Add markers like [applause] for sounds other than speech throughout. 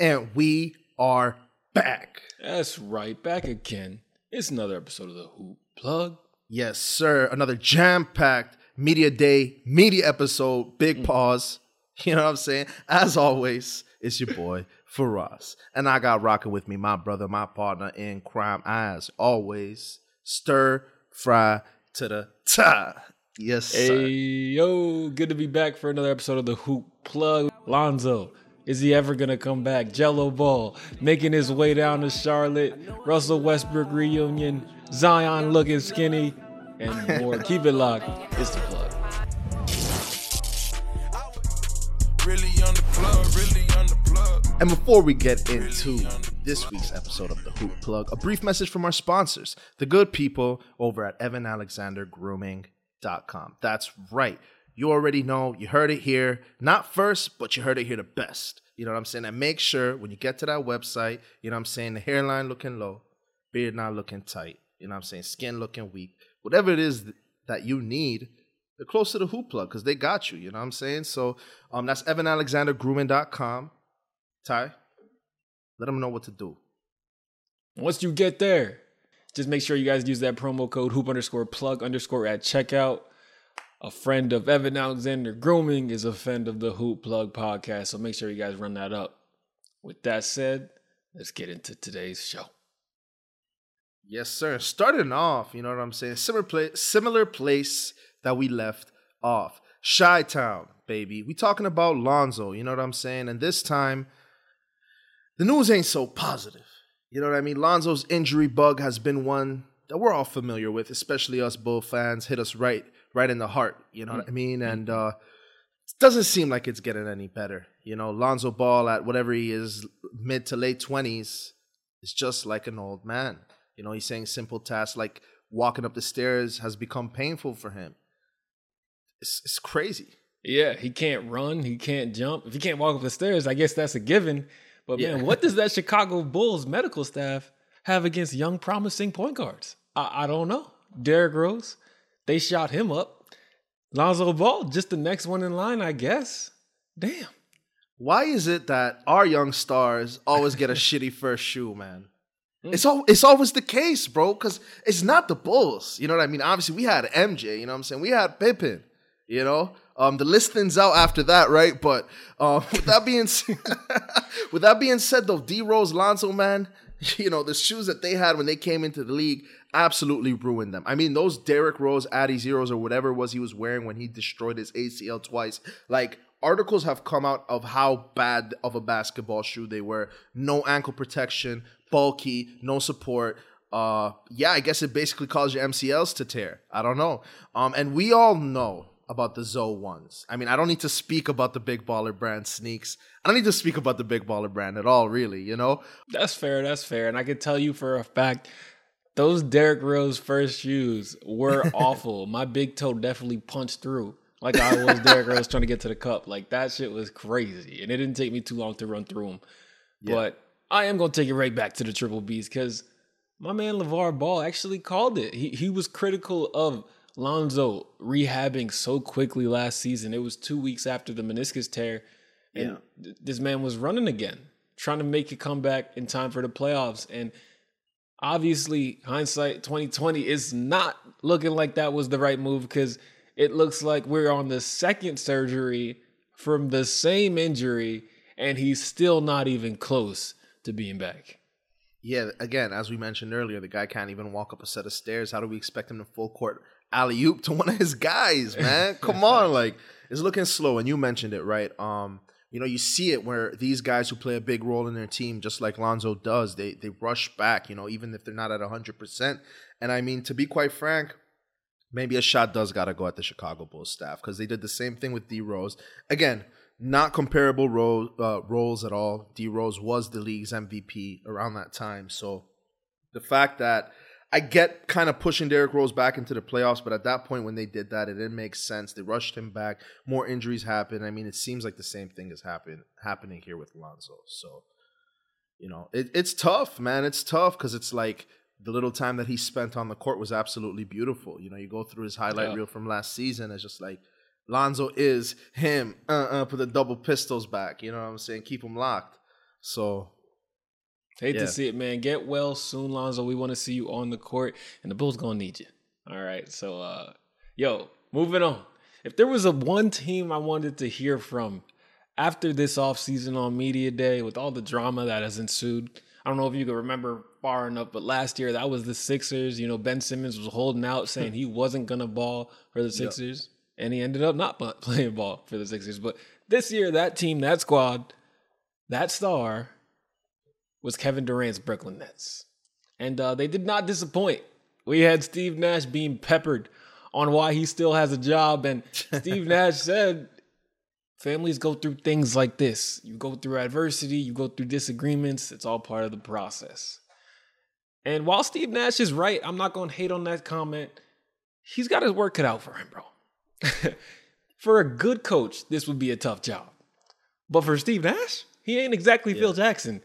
And we are back. That's right, back again. It's another episode of the Hoop Plug. Yes, sir. Another jam packed media day, media episode, big mm. pause. [laughs] You know what I'm saying? As always, it's your boy, [laughs] Faraz. And I got rocking with me my brother, my partner in crime, as always, stir fry to the top. Yes, sir. Hey, yo, good to be back for another episode of the Hoop Plug. Lonzo, is he ever gonna come back? Jello Ball making his way down to Charlotte. Russell Westbrook reunion. Zion looking skinny, and more. [laughs] Keep it locked. It's the plug. Really on the plug, really on the plug. And before we get into this week's episode of the Hoop Plug, a brief message from our sponsors, the good people over at evanalexandergrooming.com. That's right. You already know, you heard it here, not first, but you heard it here the best. You know what I'm saying? And make sure when you get to that website, you know what I'm saying, the hairline looking low, beard not looking tight, you know what I'm saying, skin looking weak, whatever it is that you need, they're close to the hoop plug because they got you, you know what I'm saying? So um, that's evanalexandergrooming.com. Ty, let them know what to do. Once you get there, just make sure you guys use that promo code hoop underscore plug underscore at checkout. A friend of Evan Alexander Grooming is a friend of the Hoop Plug podcast, so make sure you guys run that up. With that said, let's get into today's show. Yes, sir. Starting off, you know what I'm saying? Similar place, similar place that we left off. Chi Town, baby. We talking about Lonzo, you know what I'm saying? And this time, the news ain't so positive. You know what I mean? Lonzo's injury bug has been one that we're all familiar with, especially us Bull fans. Hit us right, right in the heart. You know what I mean? And uh, it doesn't seem like it's getting any better. You know, Lonzo Ball at whatever he is, mid to late twenties, is just like an old man. You know, he's saying simple tasks like walking up the stairs has become painful for him. It's, it's crazy. Yeah, he can't run, he can't jump. If he can't walk up the stairs, I guess that's a given. But Yeah. man, what does that Chicago Bulls medical staff have against young, promising point guards? I, I don't know. Derrick Rose, they shot him up. Lonzo Ball, just the next one in line, I guess. Damn. Why is it that our young stars always get a [laughs] shitty first shoe, man? It's all it's always the case, bro, because it's not the Bulls. You know what I mean? Obviously, we had MJ, you know what I'm saying? We had Pippen, you know? Um, the list thins out after that, right? But um, with that being said, [laughs] with that being said, though, D Rose, Lonzo, man, [laughs] you know the shoes that they had when they came into the league absolutely ruined them. I mean, those Derrick Rose adiZeros or whatever it was he was wearing when he destroyed his ACL twice, like articles have come out of how bad of a basketball shoe they were. No ankle protection, bulky, no support. Uh, yeah, I guess it basically caused your MCLs to tear. I don't know. Um, and we all know about the Zoe ones. I mean, I don't need to speak about the big baller brand sneaks. I don't need to speak about the big baller brand at all, really. You know, That's fair. That's fair. And I can tell you for a fact, those Derrick Rose first shoes were [laughs] awful. My big toe definitely punched through like I was Derrick Rose trying to get to the cup. Like that shit was crazy. And it didn't take me too long to run through them. But I am going to take it right back to the Triple Bs because my man LeVar Ball actually called it. He, he was critical of Lonzo rehabbing so quickly last season. It was two weeks after the meniscus tear. And th- this man was running again, trying to make a comeback in time for the playoffs. And obviously, hindsight 2020 is not looking like that was the right move because it looks like we're on the second surgery from the same injury, and he's still not even close to being back. yeah. Again, as we mentioned earlier, the guy can't even walk up a set of stairs. How do we expect him to full court alley oop to one of his guys, man? [laughs] Come on, like it's looking slow. And you mentioned it, right? Um, you know, you see it where these guys who play a big role in their team, just like Lonzo does, they they rush back. You know, even if they're not at hundred percent. And I mean, to be quite frank, maybe a shot does got to go at the Chicago Bulls staff because they did the same thing with D Rose. Again, not comparable role, uh, roles at all. D Rose was the league's MVP around that time. So the fact that I get kind of pushing Derrick Rose back into the playoffs, but at that point when they did that, it didn't make sense. They rushed him back. More injuries happened. I mean, it seems like the same thing is happen, happening here with Lonzo. So, you know, it, it's tough, man. It's tough because it's like the little time that he spent on the court was absolutely beautiful. You know, you go through his highlight Yeah. reel from last season. It's just like Lonzo is him. Uh, uh, put the double pistols back. You know what I'm saying? Keep him locked. So Hate Yeah. to see it, man. Get well soon, Lonzo. We want to see you on the court, and the Bulls gonna need you. All right. So, uh, yo, moving on. If there was a one team I wanted to hear from after this offseason on media day with all the drama that has ensued, I don't know if you can remember far enough, but last year that was the Sixers. You know, Ben Simmons was holding out, [laughs] saying he wasn't gonna ball for the Sixers, and he ended up not [laughs] playing ball for the Sixers. But this year, that team, that squad, that star was Kevin Durant's Brooklyn Nets. And uh, they did not disappoint. We had Steve Nash being peppered on why he still has a job. And [laughs] Steve Nash said, families go through things like this. You go through adversity, you go through disagreements. It's all part of the process. And while Steve Nash is right, I'm not going to hate on that comment. He's got his work cut out for him, bro. [laughs] for a good coach, this would be a tough job. But for Steve Nash, he ain't exactly Phil Jackson.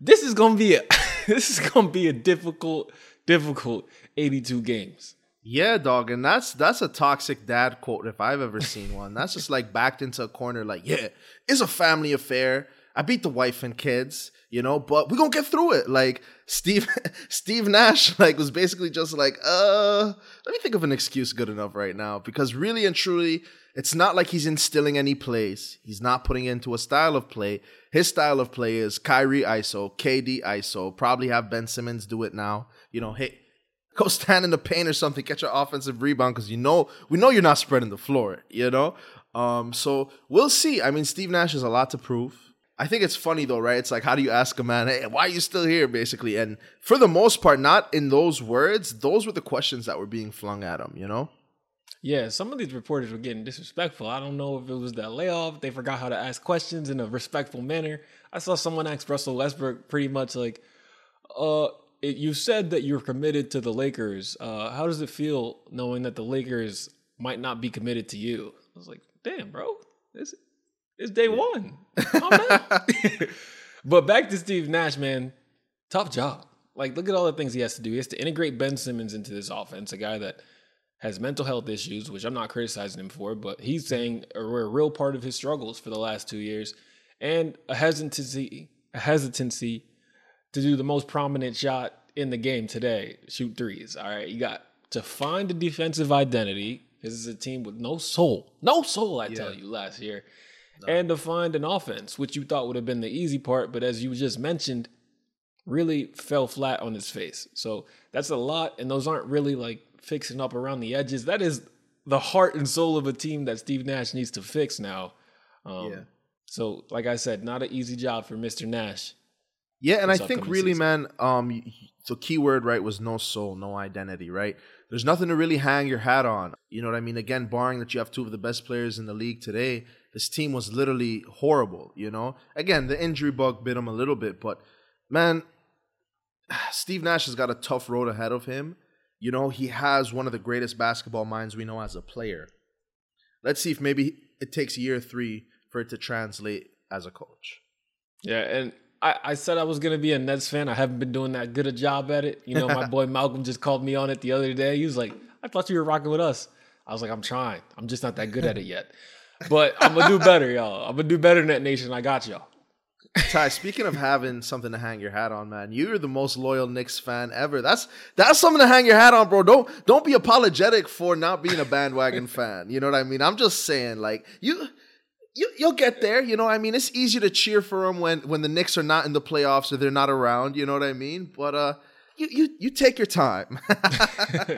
This is gonna be a [laughs] this is gonna be a difficult, difficult 82 games. Yeah, dog, and that's that's a toxic dad quote if I've ever seen one. That's just like backed into a corner, like, yeah, it's a family affair. I beat the wife and kids, you know, but we're gonna get through it. Like Steve [laughs] Steve Nash, [laughs] like, was basically just like, uh, let me think of an excuse good enough right now. Because really and truly, it's not like he's instilling any plays. He's not putting into a style of play. His style of play is Kyrie ISO, KD ISO, probably have Ben Simmons do it now. You know, hey, [laughs] go stand in the paint or something, get your offensive rebound because you know we know you're not spreading the floor, you know. Um, so we'll see. I mean, Steve Nash has a lot to prove. I think it's funny though, right? It's like, how do you ask a man, hey, why are you still here, basically? And for the most part, not in those words. Those were the questions that were being flung at him, you know. Yeah, some of these reporters were getting disrespectful. I don't know if it was that layoff. They forgot how to ask questions in a respectful manner. I saw someone ask Russell Westbrook pretty much like, uh, it, you said that you're committed to the Lakers. Uh, how does it feel knowing that the Lakers might not be committed to you? I was like, damn, bro, this it's day one. [laughs] But back to Steve Nash, man, tough job. Like, look at all the things he has to do. He has to integrate Ben Simmons into this offense, a guy that has mental health issues, which I'm not criticizing him for, but he's saying are a real part of his struggles for the last two years, and a hesitancy, a hesitancy to do the most prominent shot in the game today, shoot threes. All right, you got to find a defensive identity. This is a team with no soul, no soul. I tell you, last year, and to find an offense, which you thought would have been the easy part, but as you just mentioned, really fell flat on his face. So that's a lot, and those aren't really like fixing up around the edges. That is the heart and soul of a team that Steve Nash needs to fix now. Um, Yeah. So, like I said, not an easy job for Mr. Nash. Yeah, and I think really, season. man, um, the key word right was no soul, no identity, right? There's nothing to really hang your hat on. You know what I mean? Again, barring that you have two of the best players in the league today, this team was literally horrible. You know, again, the injury bug bit him a little bit, but man, [sighs] Steve Nash has got a tough road ahead of him. You know, he has one of the greatest basketball minds we know as a player. Let's see if maybe it takes year three for it to translate as a coach. Yeah, and I, I said I was gonna be a Nets fan. I haven't been doing that good a job at it. You know, my [laughs] boy Malcolm just called me on it the other day. He was like, "I thought you were rocking with us." I was like, "I'm trying. I'm just not that good at it yet." But I'm gonna do better, y'all. I'm gonna do better, Net Nation. I got y'all. Ty, speaking of having something to hang your hat on, man, you're the most loyal Knicks fan ever. That's that's something to hang your hat on, bro. Don't don't be apologetic for not being a bandwagon fan. You know what I mean? I'm just saying, like you. You, you'll get there, you know. I mean, it's easy to cheer for them when when the Knicks are not in the playoffs or they're not around. You know what I mean? But uh, you you you take your time. [laughs]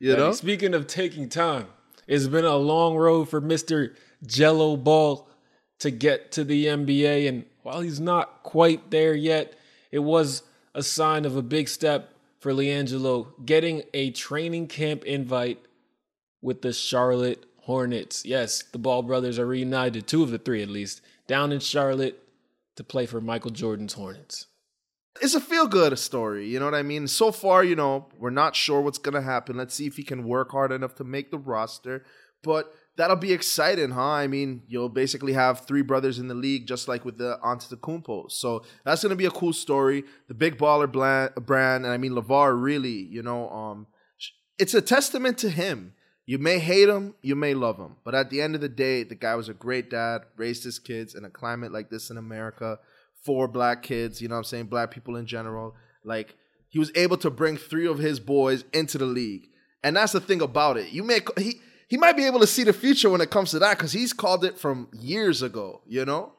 you Hey, know, Speaking of taking time, it's been a long road for Mr. Jello Ball to get to the NBA. And while he's not quite there yet, it was a sign of a big step for LiAngelo getting a training camp invite with the Charlotte Hornets. Yes, the Ball brothers are reunited, two of the three at least, down in Charlotte to play for Michael Jordan's Hornets. It's a feel good story. You know what I mean? So far, you know, we're not sure what's gonna happen. Let's see if he can work hard enough to make the roster. But that'll be exciting, huh? I mean, you'll basically have three brothers in the league, just like with the Antetokounmpo. So that's gonna be a cool story. The big baller brand, and I mean Levar, really, you know, um, it's a testament to him. You may hate him, you may love him, but at the end of the day, the guy was a great dad, raised his kids in a climate like this in America for black kids, you know what I'm saying, black people in general. Like he was able to bring three of his boys into the league. And that's the thing about it. You may he he might be able to see the future when it comes to that cuz he's called it from years ago, you know?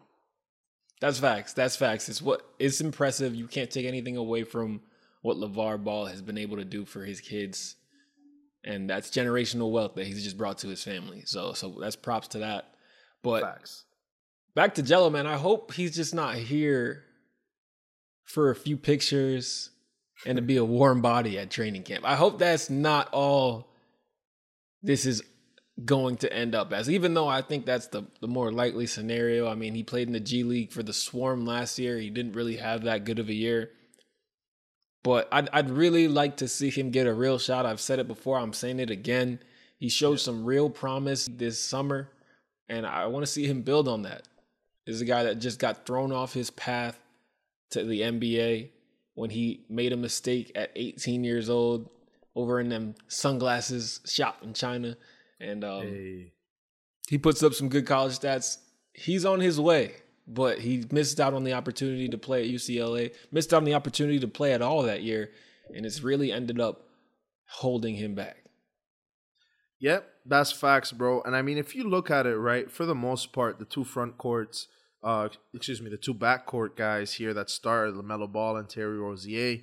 That's facts. That's facts. It's what it's impressive. You can't take anything away from what LeVar Ball has been able to do for his kids. And that's generational wealth that he's just brought to his family. So so that's props to that. But Facts. Back to Jello, man. I hope he's just not here for a few pictures and to be a warm body at training camp. I hope that's not all this is going to end up as. Even though I think that's the the more likely scenario. I mean, he played in the G League for the Swarm last year. He didn't really have that good of a year. But I'd I'd really like to see him get a real shot. I've said it before. I'm saying it again. He showed some real promise this summer, and I want to see him build on that. Is a guy that just got thrown off his path to the NBA when he made a mistake at 18 years old over in them sunglasses shop in China, and um, Hey. he puts up some good college stats. He's on his way, but he missed out on the opportunity to play at UCLA, missed out on the opportunity to play at all that year, and it's really ended up holding him back. Yep, that's facts, bro. And I mean, if you look at it, right, for the most part, the two front courts, uh, excuse me, the two back court guys here that start LaMelo Ball and Terry Rozier,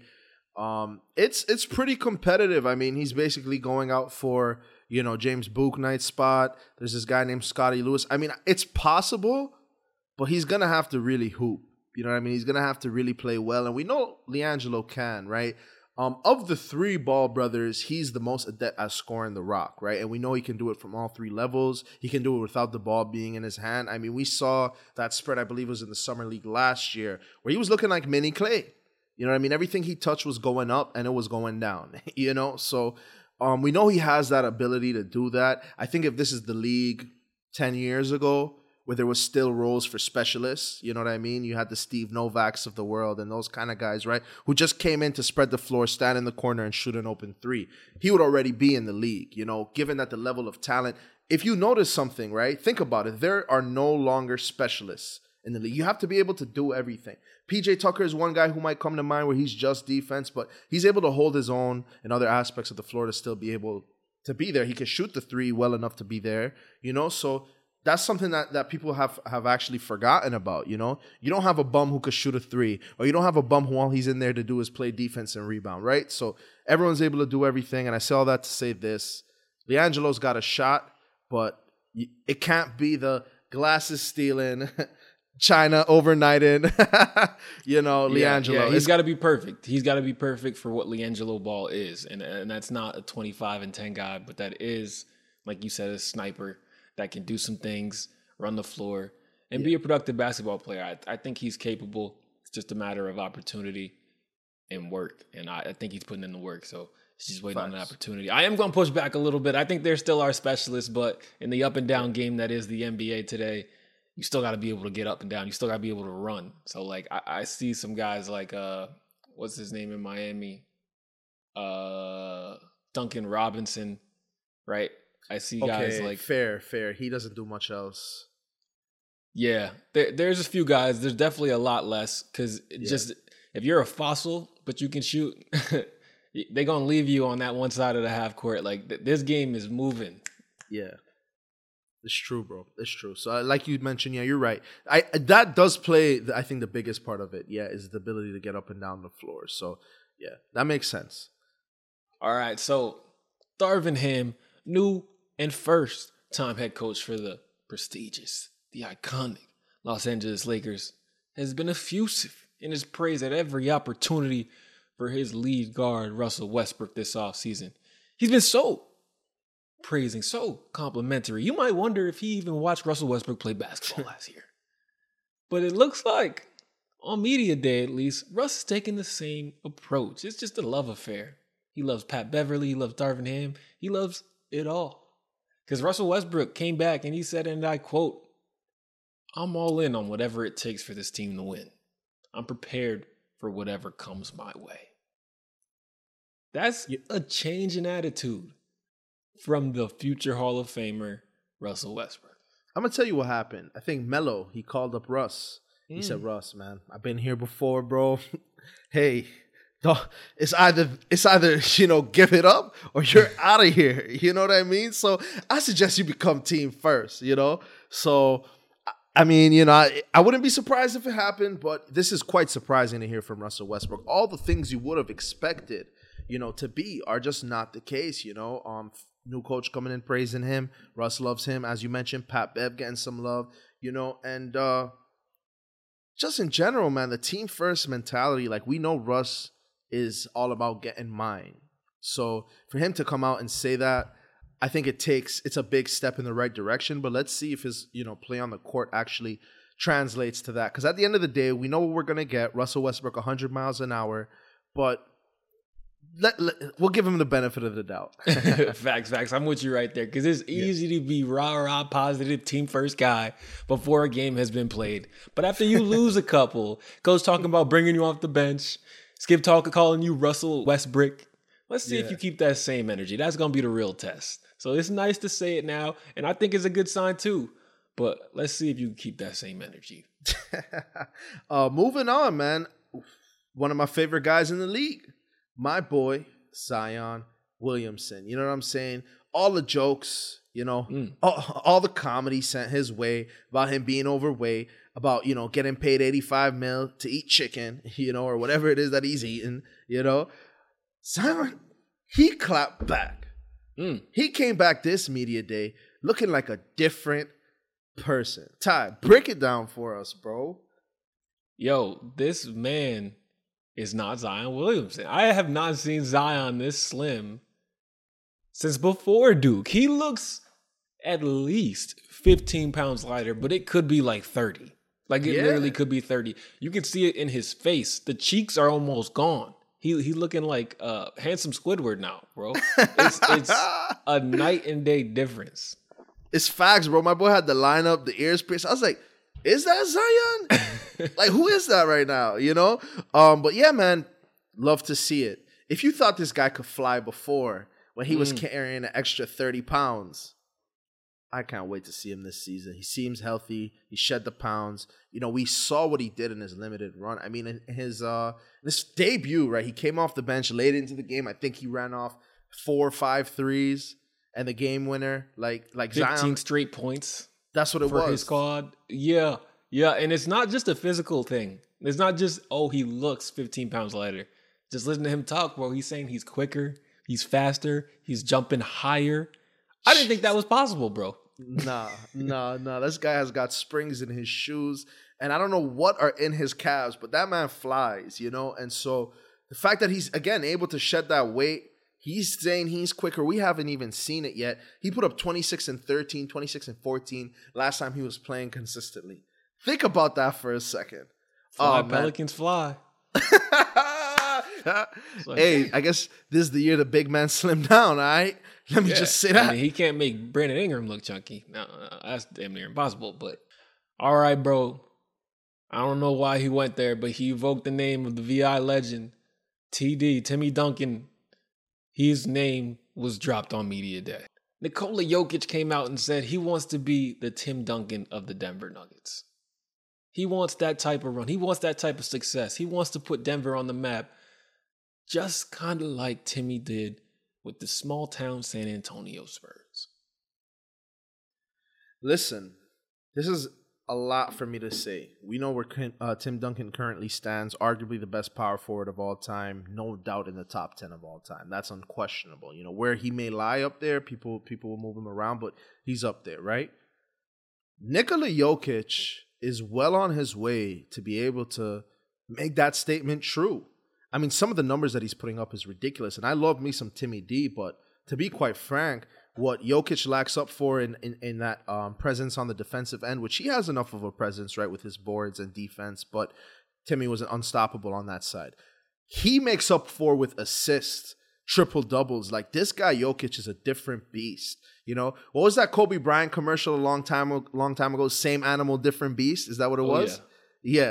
um, it's it's pretty competitive. I mean, he's basically going out for you know James Bouknight's spot. There's this guy named Scottie Lewis. I mean, it's possible, but he's gonna have to really hoop. You know what I mean? He's gonna have to really play well, and we know LiAngelo can, right? Um, of the three Ball brothers, he's the most adept at scoring the rock, right? And we know he can do it from all three levels. He can do it without the ball being in his hand. I mean, we saw that spread, I believe, was in the summer league last year, where he was looking like mini Klay. You know what I mean? Everything he touched was going up and it was going down. [laughs] You know, so um, we know he has that ability to do that. I think if this is the league ten years ago, where there was still roles for specialists. You know what I mean? You had the Steve Novaks of the world and those kind of guys, right? Who just came in to spread the floor, stand in the corner, and shoot an open three. He would already be in the league, you know, given that the level of talent. If you notice something, right? Think about it. There are no longer specialists in the league. You have to be able to do everything. PJ Tucker is one guy who might come to mind where he's just defense, but he's able to hold his own in other aspects of the floor to still be able to be there. He can shoot the three well enough to be there, you know? So that's something that, that people have, have actually forgotten about, you know? You don't have a bum who could shoot a three, or you don't have a bum who all he's in there to do is play defense and rebound, right? So everyone's able to do everything, and I say all that to say this. LiAngelo's got a shot, but it can't be the glasses stealing, [laughs] China overnighting, [laughs] you know, Yeah, LiAngelo. yeah, he's got to be perfect. He's got to be perfect for what LiAngelo Ball is, and and that's not a twenty five and ten guy, but that is, like you said, a sniper that can do some things, run the floor, and be a productive basketball player. I, I think he's capable. It's just a matter of opportunity and work, and I, I think he's putting in the work. So he's just waiting on an opportunity. I am going to push back a little bit. I think there still are specialists, but in the up and down game that is the NBA today, you still got to be able to get up and down. You still got to be able to run. So like I, I see some guys like uh what's his name in Miami, uh Duncan Robinson, right? I see guys like fair, fair. He doesn't do much else. yeah, there, there's a few guys. There's definitely a lot less because just if you're a fossil but you can shoot, [laughs] they're gonna leave you on that one side of the half court. Like th- this game is moving. Yeah. It's true, bro. It's true. So, uh, like you mentioned, yeah, you're right. I that does play. I think the biggest part of it, yeah, is the ability to get up and down the floor. So, yeah, that makes sense. All right, so Darvin Ham, new and first time head coach for the prestigious, the iconic Los Angeles Lakers, has been effusive in his praise at every opportunity for his lead guard, Russell Westbrook, this offseason. He's been so praising, so complimentary. You might wonder if he even watched Russell Westbrook play basketball [laughs] last year. But it looks like, on media day at least, Russ is taking the same approach. It's just a love affair. He loves Pat Beverley. He loves Darvin Ham. He loves it all. Because Russell Westbrook came back and he said, and I quote, I'm all in on whatever it takes for this team to win. I'm prepared for whatever comes my way. That's a change in attitude from the future Hall of Famer, Russell Westbrook. I'm gonna tell you what happened. I think Melo he called up Russ He said, mm. "Russ, man, I've been here before, bro. [laughs] hey, it's either it's either [laughs] you know give it up or you're [laughs] out of here. You know what I mean? So I suggest you become team first. You know, so." I- mean, you know, I, I wouldn't be surprised if it happened, but this is quite surprising to hear from Russell Westbrook. All the things you would have expected, you know, to be are just not the case. You know, um, new coach coming in praising him. Russ loves him, as you mentioned. Pat Bev getting some love. You know, and uh, just in general, man, the team first mentality. Like we know Russ is all about getting mine. So for him to come out and say that, I think it takes it's a big step in the right direction. But let's see if his you know play on the court actually translates to that. Because at the end of the day, we know what we're gonna get. Russell Westbrook, 100 miles an hour, but let, let- we'll give him the benefit of the doubt. [laughs] facts, facts. I'm with you right there because it's easy to be rah rah positive team first guy before a game has been played. But after you lose a couple, coach talking about bringing you off the bench, Skip talking calling you Russell Westbrook. Let's see if you keep that same energy. That's gonna be the real test. So it's nice to say it now, and I think it's a good sign too. But let's see if you can keep that same energy. [laughs] uh, moving on, man. One of my favorite guys in the league, my boy Zion Williamson. You know what I'm saying? All the jokes, you know, Mm. all, all the comedy sent his way about him being overweight, about you know getting paid 85 mil to eat chicken, [laughs] you know, or whatever it is that he's eating. You know, Zion, he clapped back. Mm. He came back this media day looking like a different person. Ty, break it down for us, bro. Yo, this man is not Zion Williamson. I have not seen Zion this slim since before Duke. He looks at least 15 pounds lighter, but it could be like 30. Like it Yeah. literally could be 30. You can see it in his face. The cheeks are almost gone. He he looking like uh handsome Squidward now, bro. It's it's [laughs] a night and day difference. It's facts, bro. My boy had the lineup, the ears pierced. I was like, is that Zion? [laughs] like, who is that right now? You know? Um, but yeah, man, love to see it. If you thought this guy could fly before when he was carrying an extra 30 pounds, I can't wait to see him this season. He seems healthy. He shed the pounds. You know, we saw what he did in his limited run. I mean, in his uh this debut, right? He came off the bench late into the game. I think he ran off four or five threes and the game winner. Like like 15 Zion. straight points. That's what it for was. his squad. Yeah, yeah, and it's not just a physical thing. It's not just oh he looks 15 pounds lighter. Just listen to him talk, bro. He's saying he's quicker, he's faster, he's jumping higher. I didn't think that was possible, bro. Nah, nah, nah. This guy has got springs in his shoes, and I don't know what are in his calves, but that man flies, you know. And so the fact that he's again able to shed that weight, he's saying he's quicker. We haven't even seen it yet. He put up 26 and 13, 26 and 14 last time he was playing consistently. Think about that for a second. Fly, Oh. Pelicans fly. [laughs] hey, I guess this is the year the big man [laughs] slimmed down. All right, let me Yeah. just say I that. mean, he can't make Brandon Ingram look chunky. No, no, that's damn near impossible. But all right, bro. I don't know why he went there, but he evoked the name of the VI legend, TD, Timmy Duncan. His name was dropped on media day. Nikola Jokic came out and said he wants to be the Tim Duncan of the Denver Nuggets. He wants that type of run. He wants that type of success. He wants to put Denver on the map, just kind of like Timmy did with the small town San Antonio Spurs. Listen, this is a lot for me to say. We know where uh, Tim Duncan currently stands, arguably the best power forward of all time, no doubt in the top ten of all time. That's unquestionable. You know where he may lie up there, people people will move him around, but he's up there, right? Nikola Jokic is well on his way to be able to make that statement true. I mean, some of the numbers that he's putting up is ridiculous, and I love me some Timmy D, but to be quite frank, what Jokic lacks up for in, in, in that um, presence on the defensive end, which he has enough of a presence, right, with his boards and defense, but Timmy was an unstoppable on that side. He makes up for with assists, triple doubles. Like this guy Jokic is a different beast. You know what was that Kobe Bryant commercial a long time long time ago? Same animal, different beast. Is that what it Oh, was? Yeah,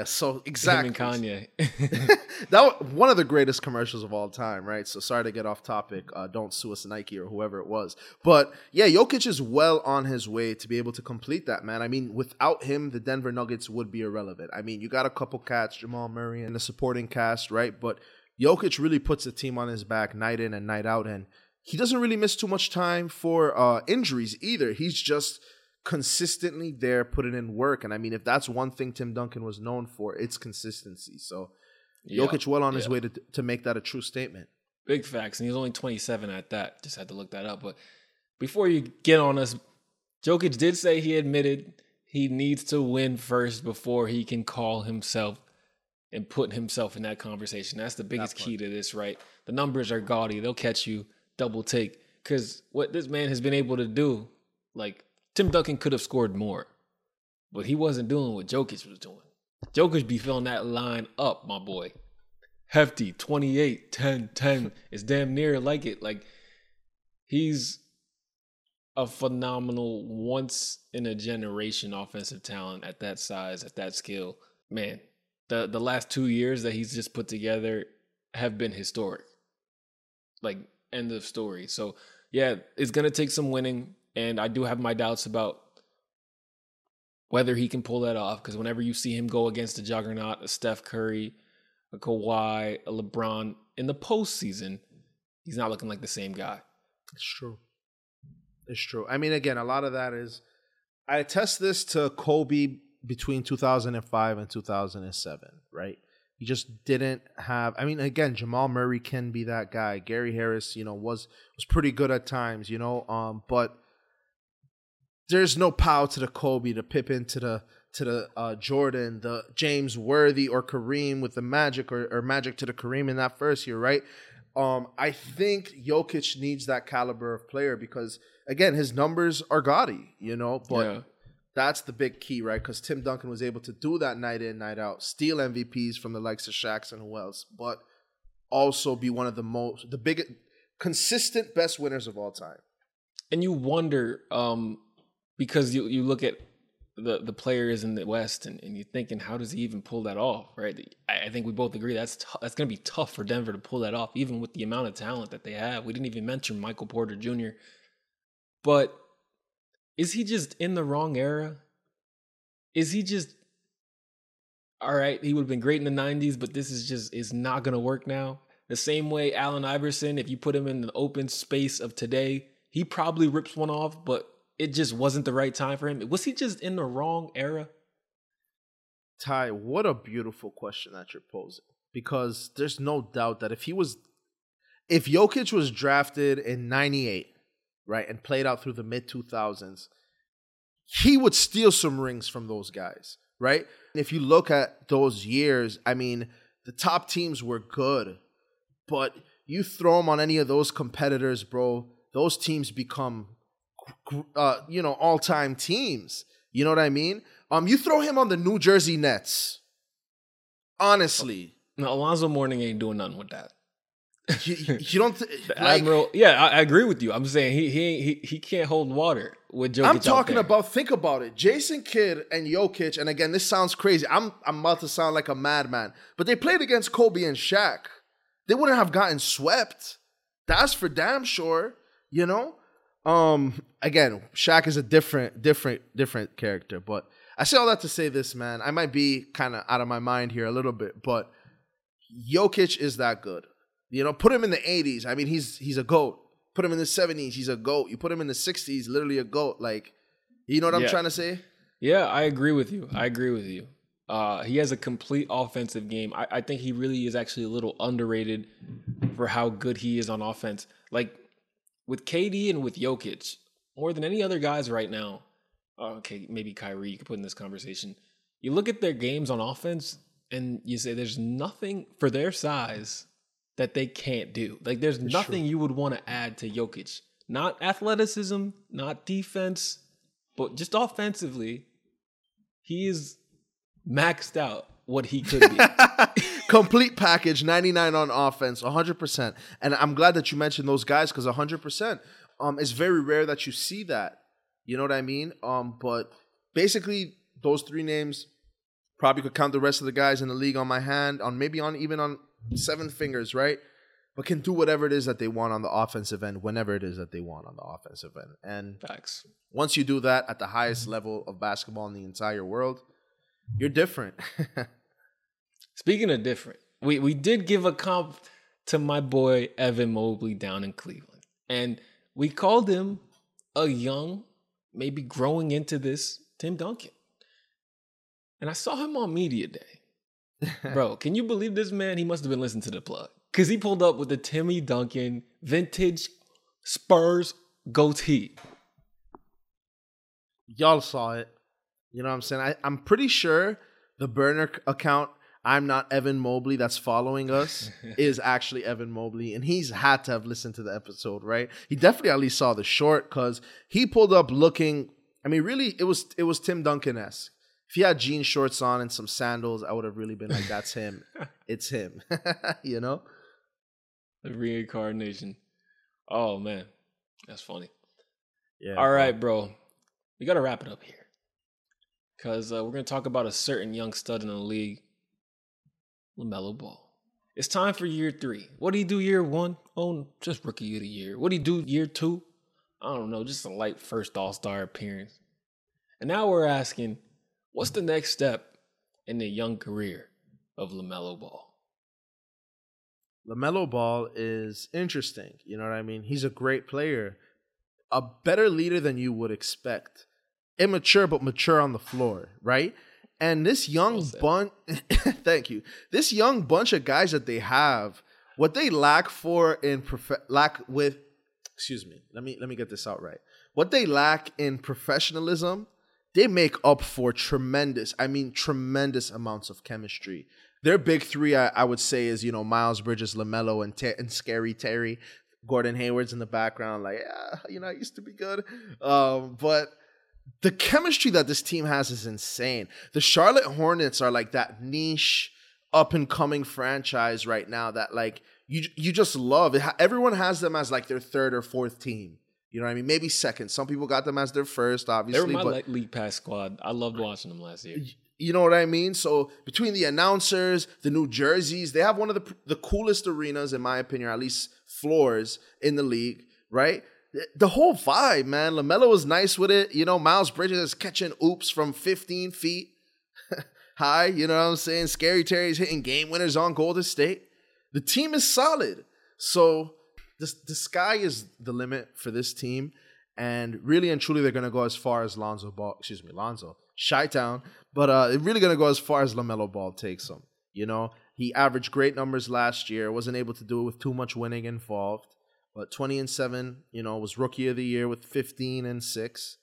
so exactly. Him and Kanye. [laughs] that was one of the greatest commercials of all time, right? So sorry to get off topic. Uh, don't sue us, Nike or whoever it was. But yeah, Jokic is well on his way to be able to complete that, man. I mean, without him, the Denver Nuggets would be irrelevant. I mean, you got a couple cats, Jamal Murray and the supporting cast, right? But Jokic really puts the team on his back night in and night out, and he doesn't really miss too much time for uh, injuries either. He's just consistently there putting in work. And I mean, if that's one thing Tim Duncan was known for, it's consistency. So Yeah, Jokic well on his way to to make that a true statement. Big facts. And he's only 27 at that. Just had to look that up. But before you get on us, Jokic did say he admitted he needs to win first before he can call himself and put himself in that conversation. That's the biggest key to this, right? The numbers are gaudy. They'll catch you double take. Because what this man has been able to do, like Tim Duncan could have scored more, but he wasn't doing what Jokic was doing. Jokic be filling that line up, my boy. Hefty 28 10 10 it's damn near like it. Like he's a phenomenal once in a generation offensive talent at that size at that skill. Man the the last 2 years that he's just put together have been historic. Like end of story. So yeah it's going to take some winning and I do have my doubts about whether he can pull that off because whenever you see him go against a juggernaut a Steph Curry a Kawhi, a LeBron in the postseason, he's not looking like the same guy. It's true. It's true. I mean, again, a lot of that is I attest this to Kobe between 2005 and 2007, right? He just didn't have. I mean, again, Jamal Murray can be that guy. Gary Harris, you know, was was pretty good at times, you know. Um, but there's no power to the Kobe, the Pippen, to the to the uh, Jordan, the James Worthy or Kareem with the Magic or, or Magic to the Kareem in that first year, right? Um, I think Jokic needs that caliber of player because again, his numbers are gaudy, you know, but Yeah. that's the big key, right? Because Tim Duncan was able to do that night in, night out, steal MVPs from the likes of Shaqs and who else, but also be one of the most, the biggest, consistent best winners of all time. And you wonder, um, because you, you look at the, the players in the West and, and you're thinking, how does he even pull that off, right? I, I think we both agree that's tou- that's going to be tough for Denver to pull that off, even with the amount of talent that they have. We didn't even mention Michael Porter Jr. But is he just in the wrong era? Is he just all right? He would have been great in the '90s, but this is just is not going to work now. The same way Allen Iverson, if you put him in the open space of today, he probably rips one off, but it just wasn't the right time for him. Was he just in the wrong era? Ty, what a beautiful question that you're posing. Because there's no doubt that if he was, if Jokic was drafted in 98, right, and played out through the mid 2000s, he would steal some rings from those guys, right? If you look at those years, I mean, the top teams were good, but you throw them on any of those competitors, bro, those teams become, uh, you know, all time teams. You know what I mean? Um, you throw him on the New Jersey Nets. Honestly, No, Alonzo Mourning ain't doing nothing with that. you, you don't. Th- [laughs] like, Admiral, yeah, I, I agree with you. I'm saying he he he he can't hold water with Jokic. I'm talking about. Think about it. Jason Kidd and Jokic, and again, this sounds crazy. I'm I'm about to sound like a madman, but they played against Kobe and Shaq. They wouldn't have gotten swept. That's for damn sure. You know. Um. Again, Shaq is a different, different, different character. But I say all that to say this, man. I might be kind of out of my mind here a little bit, but Jokic is that good. You know, put him in the 80s. I mean, he's he's a goat. Put him in the 70s, he's a goat. You put him in the 60s, literally a goat. Like, you know what I'm trying to say? Yeah, I agree with you. I agree with you. Uh, he has a complete offensive game. I, I think he really is actually a little underrated for how good he is on offense. Like with KD and with Jokic, more than any other guys right now. uh, Okay, maybe Kyrie you could put in this conversation. You look at their games on offense and you say there's nothing for their size that they can't do. Like there's nothing you would want to add to Jokic. Not athleticism, not defense, but just offensively, he is maxed out what he could be. [laughs] Complete package, 99 on offense, 100%. And I'm glad that you mentioned those guys because 100%. Um, it's very rare that you see that. You know what I mean? Um, but basically, those three names Probably could count the rest of the guys in the league on my hand, on maybe on even on seven fingers, right? But can do whatever it is that they want on the offensive end, whenever it is that they want on the offensive end. And Facts. once you do that at the highest level of basketball in the entire world, you're different. [laughs] Speaking of different, we we did give a comp to my boy Evan Mobley down in Cleveland, and we called him a young, maybe growing into this Tim Duncan. And I saw him on media day, [laughs] bro. Can you believe this man? He must have been listening to the plug because he pulled up with the Timmy Duncan vintage Spurs goatee. Y'all saw it. You know what I'm saying? I, I'm pretty sure the burner account, I'm not Evan Mobley, that's following us, [laughs] is actually Evan Mobley. And he's had to have listened to the episode, right? He definitely at least saw the short because he pulled up looking. I mean, really, it was it was Tim Duncan esque. If he had jean shorts on and some sandals, I would have really been like, "That's him. [laughs] it's him." [laughs] you know? The reincarnation. Oh man, that's funny. Yeah. All right, bro. We got to wrap it up here. Because uh, we're going to talk about a certain young stud in the league, LaMelo Ball. It's time for year three. What did he do year one? Oh, just rookie of the year. What did he do year two? I don't know, just a light first all star appearance. And now we're asking, what's the next step in the young career of LaMelo Ball? LaMelo Ball is interesting. You know what I mean? He's a great player, a better leader than you would expect. Immature, but mature on the floor, right? And this young bunch, [laughs] thank you. This young bunch of guys that they have, what they lack for in prof- lack with, excuse me, let me let me get this out right. What they lack in professionalism, they make up for tremendous, I mean, tremendous amounts of chemistry. Their big three, I, I would say, is you know Miles Bridges, LaMelo, and Te- and Scary Terry. Gordon Hayward's in the background, like yeah, you know, I used to be good, um, but the chemistry that this team has is insane. The Charlotte Hornets are like that niche, up and coming franchise right now that like you you just love. It Everyone has them as like their third or fourth team. You know what I mean? Maybe second. Some people got them as their first, obviously. They were my but league pass squad. I loved watching them last year. you know what I mean? So between the announcers, the new jerseys, they have one of the the coolest arenas, in my opinion, or at least floors in the league, right? The- whole vibe, man. LaMelo was nice with it. You know, Miles Bridges is catching oops from 15 feet [laughs] high. You know what I'm saying? Scary Terry's hitting game winners on Golden State. The team is solid. So the, the sky is the limit for this team. And really and truly, they're going to go as far as Lonzo Ball, excuse me, Lonzo, Chi Town. But uh, they're really going to go as far as LaMelo Ball takes them. You know, he averaged great numbers last year, wasn't able to do it with too much winning involved. But 20 and 7, you know, was rookie of the year with 15 and 6.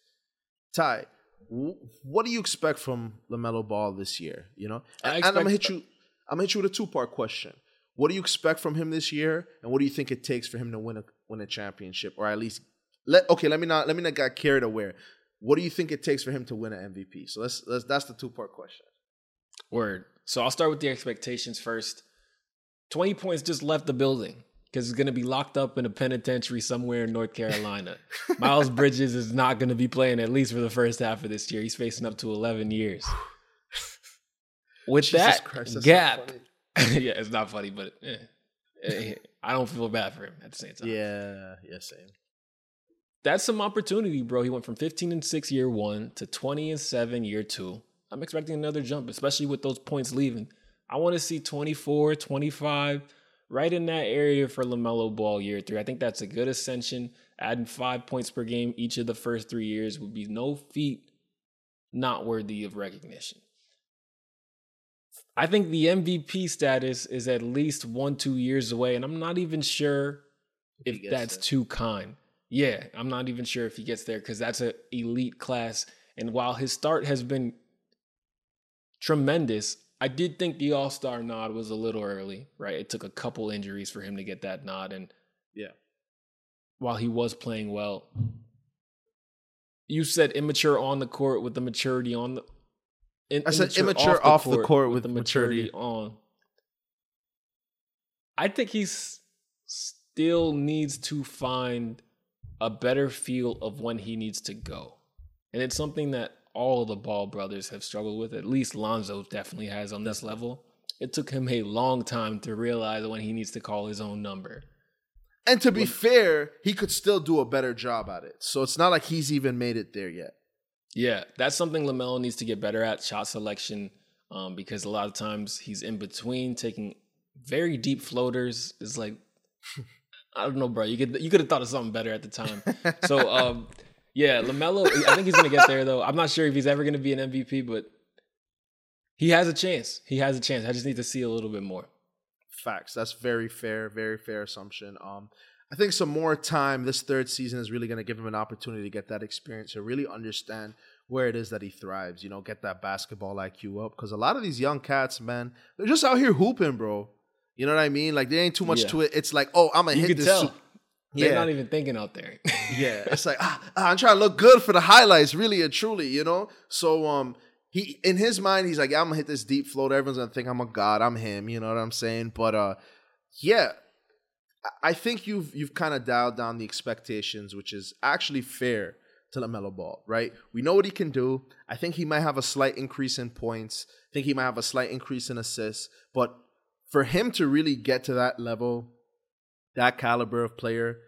Ty, wh- what do you expect from LaMelo Ball this year? You know, and, and I'm gonna hit you. I'm gonna hit you with a two part question. What do you expect from him this year, and what do you think it takes for him to win a win a championship, or at least let okay? Let me not let me not get carried away. What do you think it takes for him to win an MVP? So let's, let's that's the two part question. Word. So I'll start with the expectations first. 20 points just left the building because he's going to be locked up in a penitentiary somewhere in North Carolina. Miles [laughs] Bridges is not going to be playing at least for the first half of this year. He's facing up to 11 years. [sighs] With Jesus that Christ, gap, [laughs] yeah, it's not funny, but eh, eh, I don't feel bad for him at the same time. Yeah, yeah, same. That's some opportunity, bro. He went from 15 and 6 year one to 20 and 7 year two. I'm expecting another jump, especially with those points leaving. I want to see 24, 25, right in that area for LaMelo Ball year three. I think that's a good ascension. Adding five points per game each of the first three years would be no feat not worthy of recognition. I think the MVP status is at least one, two years away, and I'm not even sure if that's there. too kind. Yeah, I'm not even sure if he gets there because that's an elite class. And while his start has been tremendous, I did think the All Star nod was a little early, right? It took a couple injuries for him to get that nod. And Yeah. while he was playing well, you said immature on the court with the maturity on the. in- I said immature off the court with the maturity. on. I think he's still needs to find a better feel of when he needs to go. And it's something that all the Ball brothers have struggled with. At least Lonzo definitely has on this level. It took him a long time to realize when he needs to call his own number. And to be fair, he could still do a better job at it. So it's not like he's even made it there yet. Yeah, that's something LaMelo needs to get better at shot selection um, because a lot of times he's in between taking very deep floaters. It's like, [laughs] I don't know, bro. You could you could have thought of something better at the time. So, [laughs] um, yeah, LaMelo, I think he's going to get there, though. I'm not sure if he's ever going to be an MVP, but he has a chance. He has a chance. I just need to see a little bit more. Facts. That's very fair, very fair assumption. Um, I think some more time this third season is really going to give him an opportunity to get that experience to really understand where it is that he thrives. You know, get that basketball IQ up because a lot of these young cats, man, they're just out here hooping, bro. You know what I mean? Like there ain't too much Yeah. to it. It's like, oh, I'm gonna You hit this. tell. su- They're Yeah. not even thinking out there. [laughs] yeah, it's like ah, ah, I'm trying to look good for the highlights, really and truly, you know. So um, he in his mind, he's like, yeah, I'm gonna hit this deep float. Everyone's gonna think I'm a god. I'm him. You know what I'm saying? But uh, yeah, I- I think you've you've kind of dialed down the expectations, which is actually fair to LaMelo Ball, right? We know what he can do. I think he might have a slight increase in points. I think he might have a slight increase in assists, but for him to really get to that level, that caliber of player,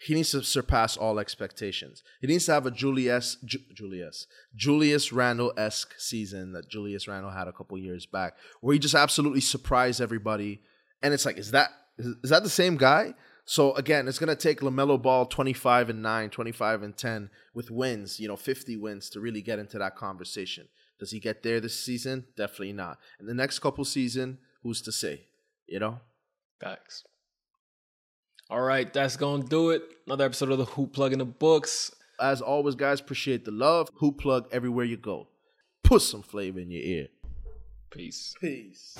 he needs to surpass all expectations. He needs to have a Julius Ju- Julius Julius Randle esque season that Julius Randle had a couple years back, where he just absolutely surprised everybody. And it's like, is that is, is that the same guy? So again, it's gonna take LaMelo Ball 25 and 9, 25 and 10 with wins, you know, 50 wins to really get into that conversation. Does he get there this season? Definitely not. And the next couple season, who's to say? You know? Facts. All right, that's gonna do it. Another episode of the Hoop Plug in the books. As always, guys, appreciate the love. Hoop plug everywhere you go. Put some flavor in your ear. Peace. Peace.